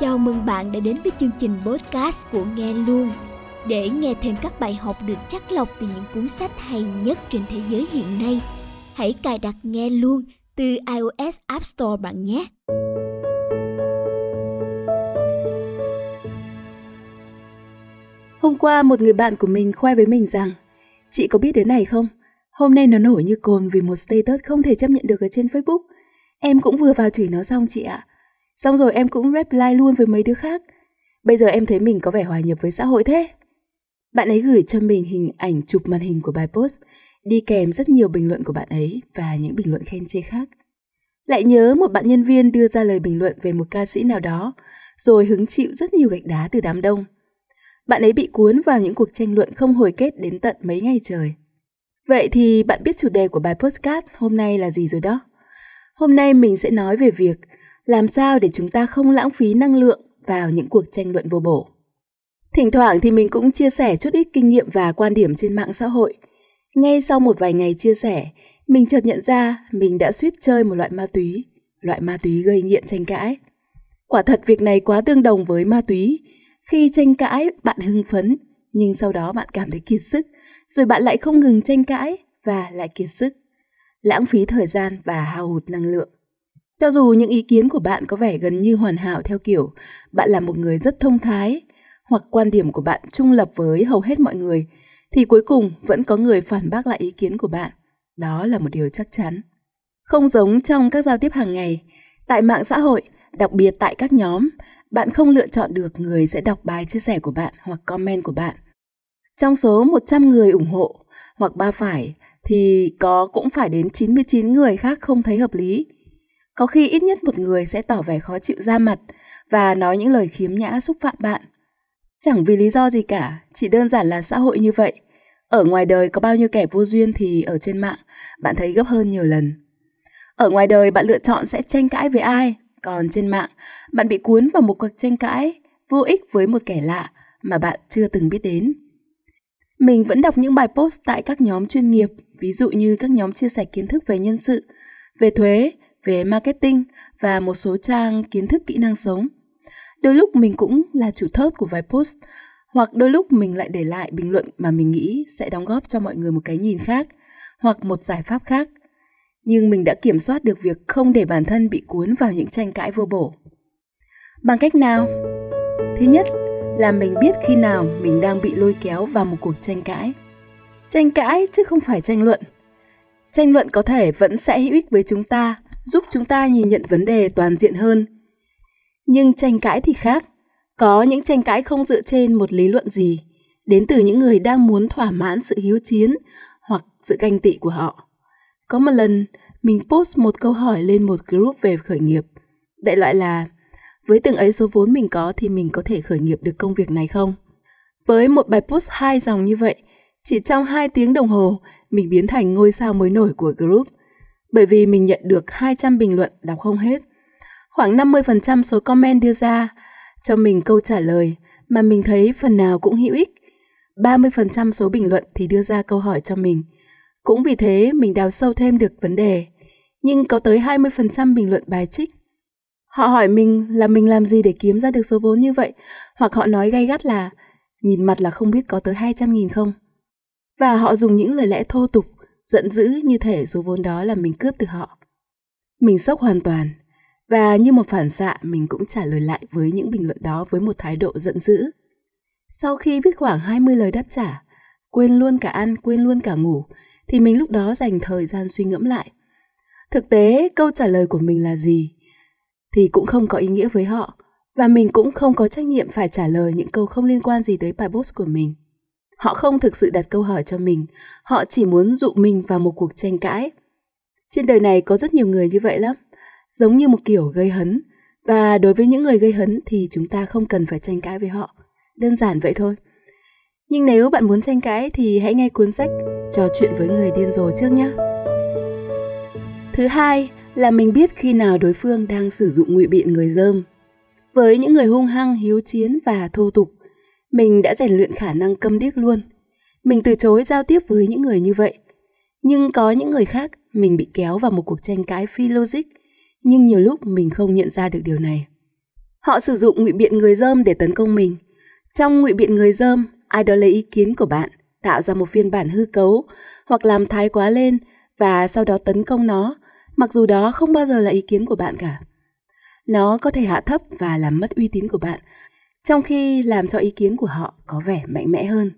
Chào mừng bạn đã đến với chương trình podcast của Nghe Luôn. Để nghe thêm các bài học được chắc lọc từ những cuốn sách hay nhất trên thế giới hiện nay, hãy cài đặt Nghe Luôn từ iOS App Store bạn nhé. Hôm qua một người bạn của mình khoe với mình rằng Chị có biết đến này không? Hôm nay nó nổi như cồn vì một status không thể chấp nhận được ở trên Facebook. Em cũng vừa vào chửi nó xong chị ạ. Xong rồi em cũng reply luôn với mấy đứa khác. Bây giờ em thấy mình có vẻ hòa nhập với xã hội thế. Bạn ấy gửi cho mình hình ảnh chụp màn hình của bài post, đi kèm rất nhiều bình luận của bạn ấy và những bình luận khen chê khác. Lại nhớ một bạn nhân viên đưa ra lời bình luận về một ca sĩ nào đó, rồi hứng chịu rất nhiều gạch đá từ đám đông. Bạn ấy bị cuốn vào những cuộc tranh luận không hồi kết đến tận mấy ngày trời. Vậy thì bạn biết chủ đề của bài postcard hôm nay là gì rồi đó? Hôm nay mình sẽ nói về việc làm sao để chúng ta không lãng phí năng lượng vào những cuộc tranh luận vô bổ. Thỉnh thoảng thì mình cũng chia sẻ chút ít kinh nghiệm và quan điểm trên mạng xã hội. Ngay sau một vài ngày chia sẻ, mình chợt nhận ra mình đã suýt chơi một loại ma túy, loại ma túy gây nghiện tranh cãi. Quả thật việc này quá tương đồng với ma túy. Khi tranh cãi, bạn hưng phấn, nhưng sau đó bạn cảm thấy kiệt sức, rồi bạn lại không ngừng tranh cãi và lại kiệt sức, lãng phí thời gian và hao hụt năng lượng. Cho dù những ý kiến của bạn có vẻ gần như hoàn hảo theo kiểu bạn là một người rất thông thái hoặc quan điểm của bạn trung lập với hầu hết mọi người thì cuối cùng vẫn có người phản bác lại ý kiến của bạn. Đó là một điều chắc chắn. Không giống trong các giao tiếp hàng ngày, tại mạng xã hội, đặc biệt tại các nhóm, bạn không lựa chọn được người sẽ đọc bài chia sẻ của bạn hoặc comment của bạn. Trong số 100 người ủng hộ hoặc ba phải thì có cũng phải đến 99 người khác không thấy hợp lý có khi ít nhất một người sẽ tỏ vẻ khó chịu ra mặt và nói những lời khiếm nhã xúc phạm bạn. Chẳng vì lý do gì cả, chỉ đơn giản là xã hội như vậy. Ở ngoài đời có bao nhiêu kẻ vô duyên thì ở trên mạng bạn thấy gấp hơn nhiều lần. Ở ngoài đời bạn lựa chọn sẽ tranh cãi với ai, còn trên mạng bạn bị cuốn vào một cuộc tranh cãi vô ích với một kẻ lạ mà bạn chưa từng biết đến. Mình vẫn đọc những bài post tại các nhóm chuyên nghiệp, ví dụ như các nhóm chia sẻ kiến thức về nhân sự, về thuế, về marketing và một số trang kiến thức kỹ năng sống. Đôi lúc mình cũng là chủ thớt của vài post, hoặc đôi lúc mình lại để lại bình luận mà mình nghĩ sẽ đóng góp cho mọi người một cái nhìn khác, hoặc một giải pháp khác. Nhưng mình đã kiểm soát được việc không để bản thân bị cuốn vào những tranh cãi vô bổ. Bằng cách nào? Thứ nhất là mình biết khi nào mình đang bị lôi kéo vào một cuộc tranh cãi. Tranh cãi chứ không phải tranh luận. Tranh luận có thể vẫn sẽ hữu ích với chúng ta, giúp chúng ta nhìn nhận vấn đề toàn diện hơn. Nhưng tranh cãi thì khác. Có những tranh cãi không dựa trên một lý luận gì, đến từ những người đang muốn thỏa mãn sự hiếu chiến hoặc sự ganh tị của họ. Có một lần, mình post một câu hỏi lên một group về khởi nghiệp. Đại loại là, với từng ấy số vốn mình có thì mình có thể khởi nghiệp được công việc này không? Với một bài post hai dòng như vậy, chỉ trong 2 tiếng đồng hồ, mình biến thành ngôi sao mới nổi của group – bởi vì mình nhận được 200 bình luận đọc không hết. Khoảng 50% số comment đưa ra cho mình câu trả lời mà mình thấy phần nào cũng hữu ích. 30% số bình luận thì đưa ra câu hỏi cho mình. Cũng vì thế mình đào sâu thêm được vấn đề. Nhưng có tới 20% bình luận bài trích. Họ hỏi mình là mình làm gì để kiếm ra được số vốn như vậy, hoặc họ nói gay gắt là nhìn mặt là không biết có tới 200.000 không. Và họ dùng những lời lẽ thô tục giận dữ như thể số vốn đó là mình cướp từ họ. Mình sốc hoàn toàn, và như một phản xạ mình cũng trả lời lại với những bình luận đó với một thái độ giận dữ. Sau khi viết khoảng 20 lời đáp trả, quên luôn cả ăn, quên luôn cả ngủ, thì mình lúc đó dành thời gian suy ngẫm lại. Thực tế, câu trả lời của mình là gì? Thì cũng không có ý nghĩa với họ, và mình cũng không có trách nhiệm phải trả lời những câu không liên quan gì tới bài post của mình. Họ không thực sự đặt câu hỏi cho mình, họ chỉ muốn dụ mình vào một cuộc tranh cãi. Trên đời này có rất nhiều người như vậy lắm, giống như một kiểu gây hấn. Và đối với những người gây hấn thì chúng ta không cần phải tranh cãi với họ. Đơn giản vậy thôi. Nhưng nếu bạn muốn tranh cãi thì hãy nghe cuốn sách Trò chuyện với người điên rồ trước nhé. Thứ hai là mình biết khi nào đối phương đang sử dụng ngụy biện người dơm. Với những người hung hăng, hiếu chiến và thô tục, mình đã rèn luyện khả năng câm điếc luôn. Mình từ chối giao tiếp với những người như vậy. Nhưng có những người khác, mình bị kéo vào một cuộc tranh cãi phi logic, nhưng nhiều lúc mình không nhận ra được điều này. Họ sử dụng ngụy biện người dơm để tấn công mình. Trong ngụy biện người dơm, ai đó lấy ý kiến của bạn, tạo ra một phiên bản hư cấu hoặc làm thái quá lên và sau đó tấn công nó, mặc dù đó không bao giờ là ý kiến của bạn cả. Nó có thể hạ thấp và làm mất uy tín của bạn, trong khi làm cho ý kiến của họ có vẻ mạnh mẽ hơn.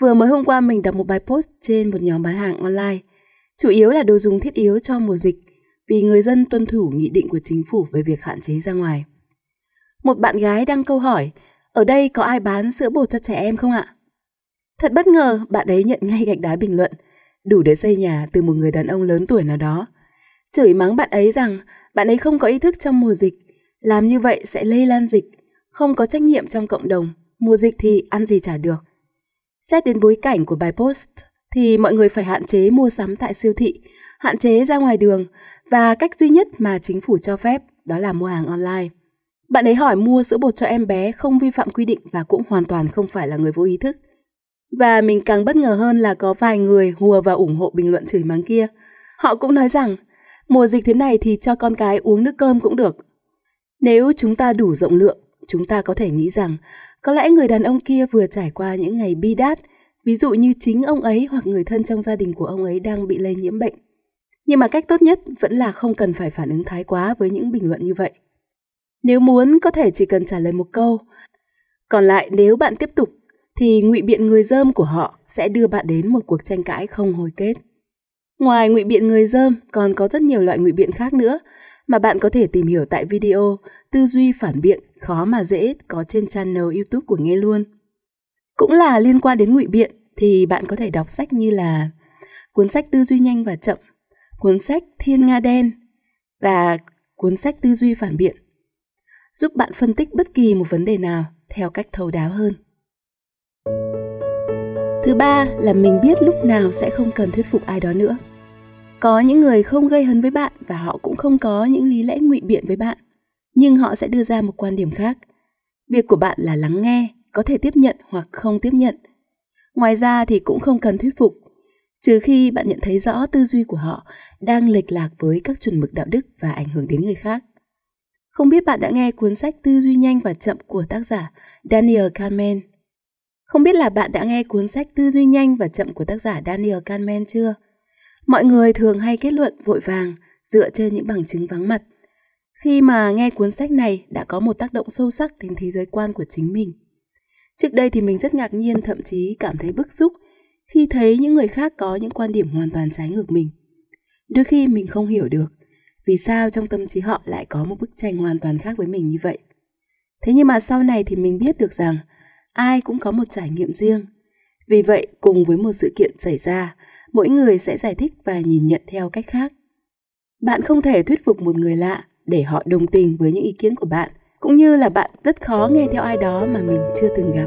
Vừa mới hôm qua mình đọc một bài post trên một nhóm bán hàng online, chủ yếu là đồ dùng thiết yếu cho mùa dịch vì người dân tuân thủ nghị định của chính phủ về việc hạn chế ra ngoài. Một bạn gái đăng câu hỏi, ở đây có ai bán sữa bột cho trẻ em không ạ? Thật bất ngờ, bạn ấy nhận ngay gạch đá bình luận, đủ để xây nhà từ một người đàn ông lớn tuổi nào đó. Chửi mắng bạn ấy rằng bạn ấy không có ý thức trong mùa dịch, làm như vậy sẽ lây lan dịch, không có trách nhiệm trong cộng đồng, mùa dịch thì ăn gì trả được. Xét đến bối cảnh của bài post thì mọi người phải hạn chế mua sắm tại siêu thị, hạn chế ra ngoài đường và cách duy nhất mà chính phủ cho phép đó là mua hàng online. Bạn ấy hỏi mua sữa bột cho em bé không vi phạm quy định và cũng hoàn toàn không phải là người vô ý thức. Và mình càng bất ngờ hơn là có vài người hùa và ủng hộ bình luận chửi mắng kia. Họ cũng nói rằng, mùa dịch thế này thì cho con cái uống nước cơm cũng được. Nếu chúng ta đủ rộng lượng, chúng ta có thể nghĩ rằng có lẽ người đàn ông kia vừa trải qua những ngày bi đát, ví dụ như chính ông ấy hoặc người thân trong gia đình của ông ấy đang bị lây nhiễm bệnh. Nhưng mà cách tốt nhất vẫn là không cần phải phản ứng thái quá với những bình luận như vậy. Nếu muốn có thể chỉ cần trả lời một câu. Còn lại nếu bạn tiếp tục thì ngụy biện người dơm của họ sẽ đưa bạn đến một cuộc tranh cãi không hồi kết. Ngoài ngụy biện người dơm còn có rất nhiều loại ngụy biện khác nữa mà bạn có thể tìm hiểu tại video Tư duy phản biện khó mà dễ có trên channel YouTube của Nghe Luôn. Cũng là liên quan đến ngụy biện thì bạn có thể đọc sách như là cuốn sách Tư duy nhanh và chậm, cuốn sách Thiên Nga đen và cuốn sách Tư duy phản biện giúp bạn phân tích bất kỳ một vấn đề nào theo cách thấu đáo hơn. Thứ ba là mình biết lúc nào sẽ không cần thuyết phục ai đó nữa. Có những người không gây hấn với bạn và họ cũng không có những lý lẽ ngụy biện với bạn, nhưng họ sẽ đưa ra một quan điểm khác. Việc của bạn là lắng nghe, có thể tiếp nhận hoặc không tiếp nhận. Ngoài ra thì cũng không cần thuyết phục, trừ khi bạn nhận thấy rõ tư duy của họ đang lệch lạc với các chuẩn mực đạo đức và ảnh hưởng đến người khác. Không biết bạn đã nghe cuốn sách Tư duy nhanh và chậm của tác giả Daniel Kahneman. Không biết là bạn đã nghe cuốn sách Tư duy nhanh và chậm của tác giả Daniel Kahneman chưa? Mọi người thường hay kết luận vội vàng dựa trên những bằng chứng vắng mặt. Khi mà nghe cuốn sách này đã có một tác động sâu sắc đến thế giới quan của chính mình. Trước đây thì mình rất ngạc nhiên thậm chí cảm thấy bức xúc khi thấy những người khác có những quan điểm hoàn toàn trái ngược mình. Đôi khi mình không hiểu được vì sao trong tâm trí họ lại có một bức tranh hoàn toàn khác với mình như vậy. Thế nhưng mà sau này thì mình biết được rằng ai cũng có một trải nghiệm riêng. Vì vậy, cùng với một sự kiện xảy ra, mỗi người sẽ giải thích và nhìn nhận theo cách khác. Bạn không thể thuyết phục một người lạ để họ đồng tình với những ý kiến của bạn, cũng như là bạn rất khó nghe theo ai đó mà mình chưa từng gặp.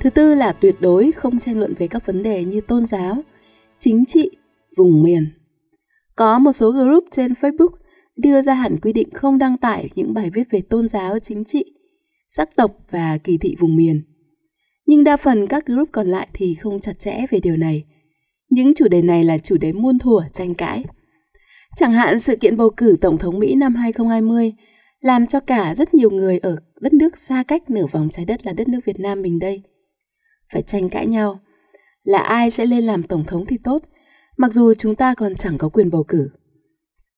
Thứ tư là tuyệt đối không tranh luận về các vấn đề như tôn giáo, chính trị, vùng miền. Có một số group trên Facebook đưa ra hẳn quy định không đăng tải những bài viết về tôn giáo, chính trị, sắc tộc và kỳ thị vùng miền. Nhưng đa phần các group còn lại thì không chặt chẽ về điều này. Những chủ đề này là chủ đề muôn thuở tranh cãi. Chẳng hạn sự kiện bầu cử Tổng thống Mỹ năm 2020 làm cho cả rất nhiều người ở đất nước xa cách nửa vòng trái đất là đất nước Việt Nam mình đây. Phải tranh cãi nhau là ai sẽ lên làm Tổng thống thì tốt, mặc dù chúng ta còn chẳng có quyền bầu cử.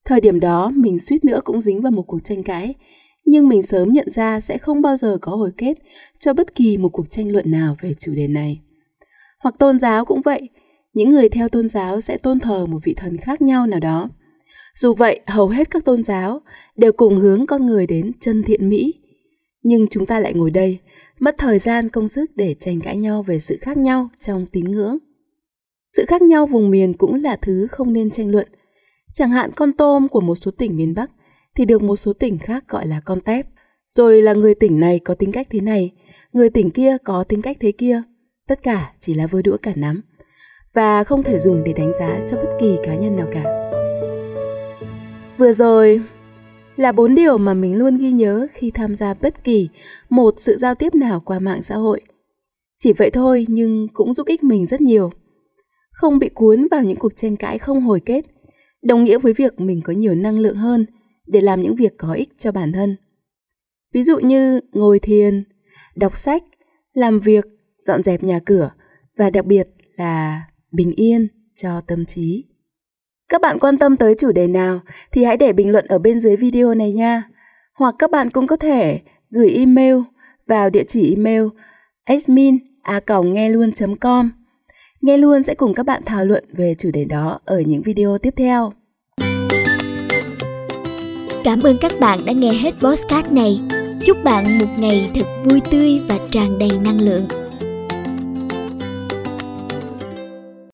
Thời điểm đó mình suýt nữa cũng dính vào một cuộc tranh cãi, nhưng mình sớm nhận ra sẽ không bao giờ có hồi kết cho bất kỳ một cuộc tranh luận nào về chủ đề này. Hoặc tôn giáo cũng vậy, những người theo tôn giáo sẽ tôn thờ một vị thần khác nhau nào đó. Dù vậy, hầu hết các tôn giáo đều cùng hướng con người đến chân thiện mỹ. Nhưng chúng ta lại ngồi đây, mất thời gian công sức để tranh cãi nhau về sự khác nhau trong tín ngưỡng. Sự khác nhau vùng miền cũng là thứ không nên tranh luận. Chẳng hạn con tôm của một số tỉnh miền Bắc thì được một số tỉnh khác gọi là con tép. Rồi là người tỉnh này có tính cách thế này, người tỉnh kia có tính cách thế kia. Tất cả chỉ là vơi đũa cả nắm và không thể dùng để đánh giá cho bất kỳ cá nhân nào cả. Vừa rồi là bốn điều mà mình luôn ghi nhớ khi tham gia bất kỳ một sự giao tiếp nào qua mạng xã hội. Chỉ vậy thôi nhưng cũng giúp ích mình rất nhiều không bị cuốn vào những cuộc tranh cãi không hồi kết, đồng nghĩa với việc mình có nhiều năng lượng hơn để làm những việc có ích cho bản thân. Ví dụ như ngồi thiền, đọc sách, làm việc, dọn dẹp nhà cửa và đặc biệt là bình yên cho tâm trí. Các bạn quan tâm tới chủ đề nào thì hãy để bình luận ở bên dưới video này nha. Hoặc các bạn cũng có thể gửi email vào địa chỉ email admin nghe luôn.com. Nghe luôn sẽ cùng các bạn thảo luận về chủ đề đó ở những video tiếp theo. Cảm ơn các bạn đã nghe hết podcast này. Chúc bạn một ngày thật vui tươi và tràn đầy năng lượng.